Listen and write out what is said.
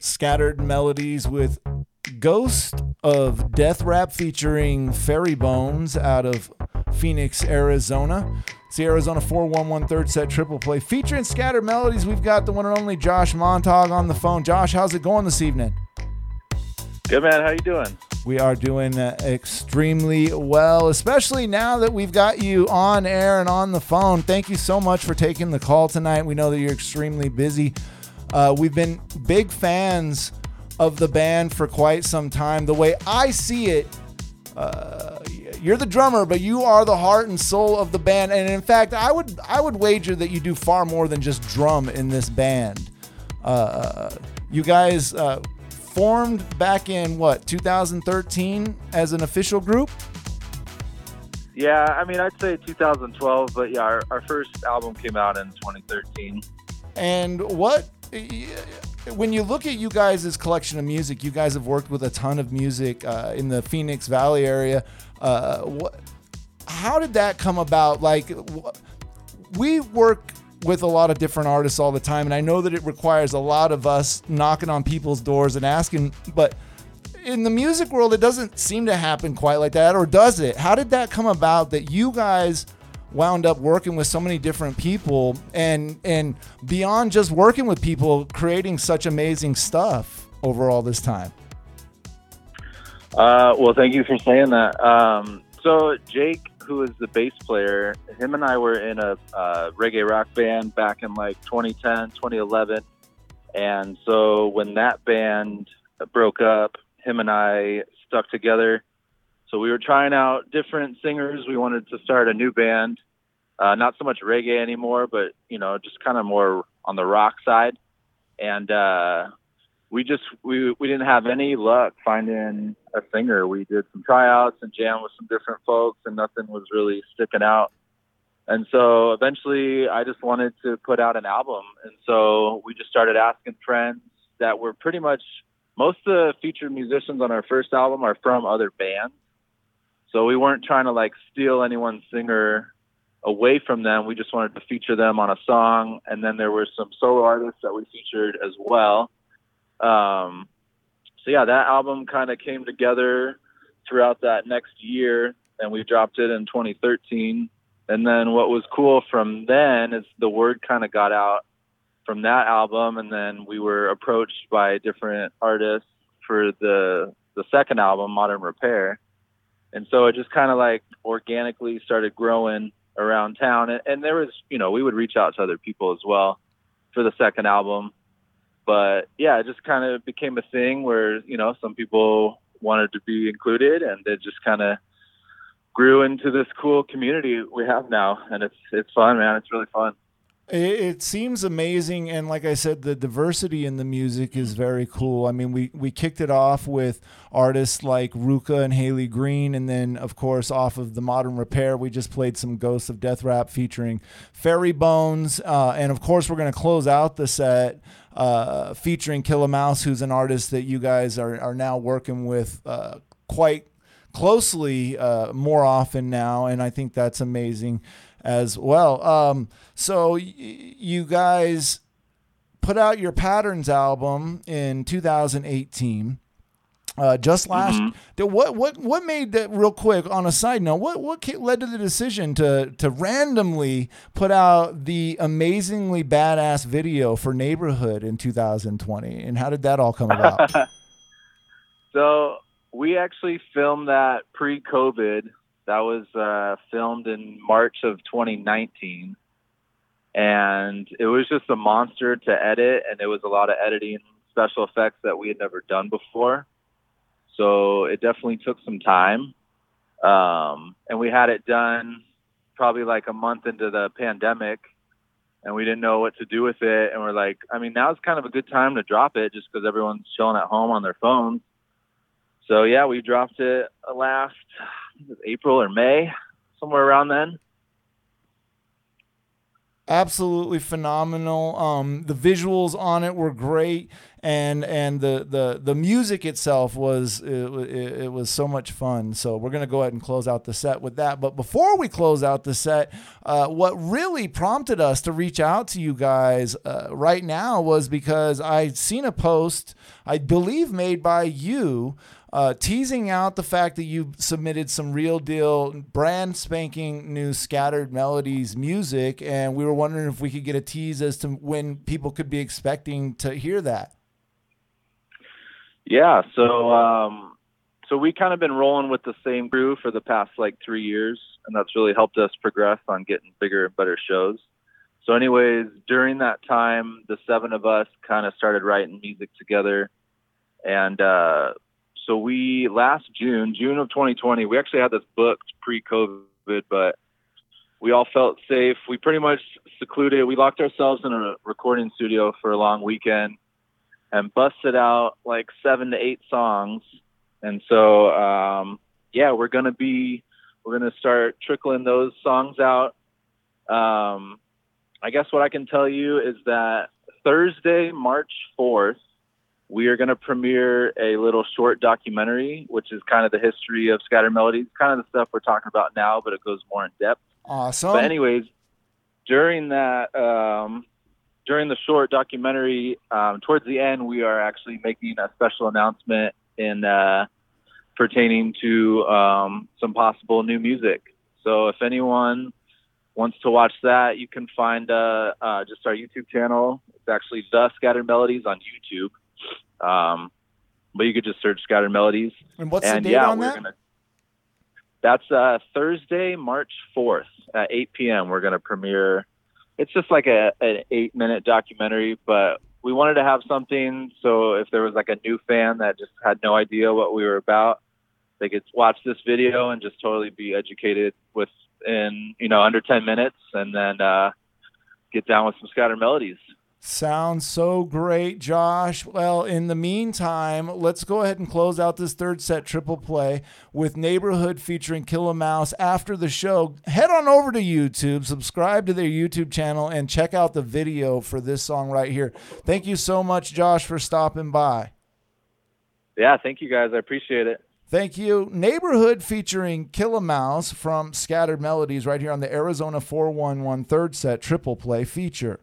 Scattered Melodies with Ghost of Death Rap featuring Fairy Bones out of Phoenix, Arizona. It's the Arizona 411 third set triple play. Featuring Scattered Melodies, we've got the one and only Josh Montag on the phone. Josh, how's it going this evening? Good, man. How you doing? We are doing uh, extremely well, especially now that we've got you on air and on the phone. Thank you so much for taking the call tonight. We know that you're extremely busy. Uh, we've been big fans of the band for quite some time. The way I see it, uh, you're the drummer, but you are the heart and soul of the band. And in fact, I would I would wager that you do far more than just drum in this band. Uh, you guys uh, formed back in what 2013 as an official group. Yeah, I mean, I'd say 2012, but yeah, our, our first album came out in 2013. And what when you look at you guys' collection of music, you guys have worked with a ton of music uh, in the Phoenix Valley area. Uh, what, how did that come about? Like, we work with a lot of different artists all the time, and I know that it requires a lot of us knocking on people's doors and asking, but in the music world, it doesn't seem to happen quite like that, or does it? How did that come about that you guys? Wound up working with so many different people and and beyond just working with people creating such amazing stuff over all this time. Uh, well thank you for saying that. Um, so jake who is the bass player him and i were in a uh, reggae rock band back in like 2010 2011 and so when that band broke up him and i stuck together so we were trying out different singers. We wanted to start a new band, uh, not so much reggae anymore, but you know, just kind of more on the rock side. And uh, we just we we didn't have any luck finding a singer. We did some tryouts and jammed with some different folks, and nothing was really sticking out. And so eventually, I just wanted to put out an album, and so we just started asking friends that were pretty much most of the featured musicians on our first album are from other bands so we weren't trying to like steal anyone's singer away from them. We just wanted to feature them on a song. And then there were some solo artists that we featured as well. Um, so yeah, that album kind of came together throughout that next year and we dropped it in 2013. And then what was cool from then is the word kind of got out from that album. And then we were approached by different artists for the, the second album, Modern Repair and so it just kind of like organically started growing around town. And, and, there was you know we would reach out to other people as well for the second album. But yeah it just kind of became a thing where you know some people wanted to be included and it just kind of grew into this cool community we have now. And it's it's fun man. It's really fun it, seems amazing, and like I said, the diversity in the music is very cool. I mean, we we kicked it off with artists like Ruka and Haley Green, and then of course off of the Modern Repair, we just played some Ghosts of Death Rap featuring Fairy Bones, uh, and of course we're to close out the set uh, featuring Killa Mouse, who's an artist that you guys are are now working with uh, quite closely uh, more often now, and I think that's amazing as well. Um, so y- you guys put out your Patterns album in 2018. Uh, just last, mm-hmm. what what what made that real quick? On a side note, what what led to the decision to to randomly put out the amazingly badass video for Neighborhood in 2020, and how did that all come about? so we actually filmed that pre-COVID that was uh, filmed in March of 2019, and it was just a monster to edit, and it was a lot of editing special effects that we had never done before. So it definitely took some time, um, and we had it done probably like a month into the pandemic, and we didn't know what to do with it. And we're like, I mean, now's kind of a good time to drop it, just because everyone's chilling at home on their phones. So yeah, we dropped it last April or May, somewhere around then. absolutely phenomenal. Um, the visuals on it were great, and and the the the music itself was it, it, it was so much fun. So we're gonna go ahead and close out the set with that. But before we close out the set, uh, what really prompted us to reach out to you guys uh, right now was because I'd seen a post, I believe, made by you uh, teasing out the fact that you submitted some real deal, brand spanking new scattered melodies music, and we were wondering if we could get a tease as to when people could be expecting to hear that. Yeah, so um, so we kind of been rolling with the same crew for the past like three years, and that's really helped us progress on getting bigger and better shows. So, anyways, during that time, the seven of us kind of started writing music together, and uh, so we last June, June of 2020, we actually had this booked pre-COVID, but we all felt safe. We pretty much secluded. We locked ourselves in a recording studio for a long weekend and busted out like seven to eight songs. And so, um, yeah, we're gonna be we're gonna start trickling those songs out. Um, I guess what I can tell you is that Thursday, March 4th, we are going to premiere a little short documentary, which is kind of the history of Scattered Melodies, kind of the stuff we're talking about now, but it goes more in depth. Awesome. But anyways, during that, um, during the short documentary, um, towards the end, we are actually making a special announcement in uh, pertaining to um, some possible new music. So if anyone wants to watch that, you can find uh, uh, just our YouTube channel. It's actually The Scattered Melodies on YouTube. Um, but you could just search Scattered Melodies. And what's and the date yeah, on that? Gonna, that's uh, Thursday, March 4th at 8 p.m. We're going to premiere. It's just like a an eight minute documentary, but we wanted to have something so if there was like a new fan that just had no idea what we were about, they could watch this video and just totally be educated within you know under 10 minutes, and then uh, get down with some scattered melodies. Sounds so great, Josh. Well, in the meantime, let's go ahead and close out this third set triple play with Neighborhood featuring Killer Mouse. After the show, head on over to YouTube, subscribe to their YouTube channel, and check out the video for this song right here. Thank you so much, Josh, for stopping by. Yeah, thank you guys. I appreciate it. Thank you. Neighborhood featuring Killer Mouse from Scattered Melodies right here on the Arizona 411 third set triple play feature.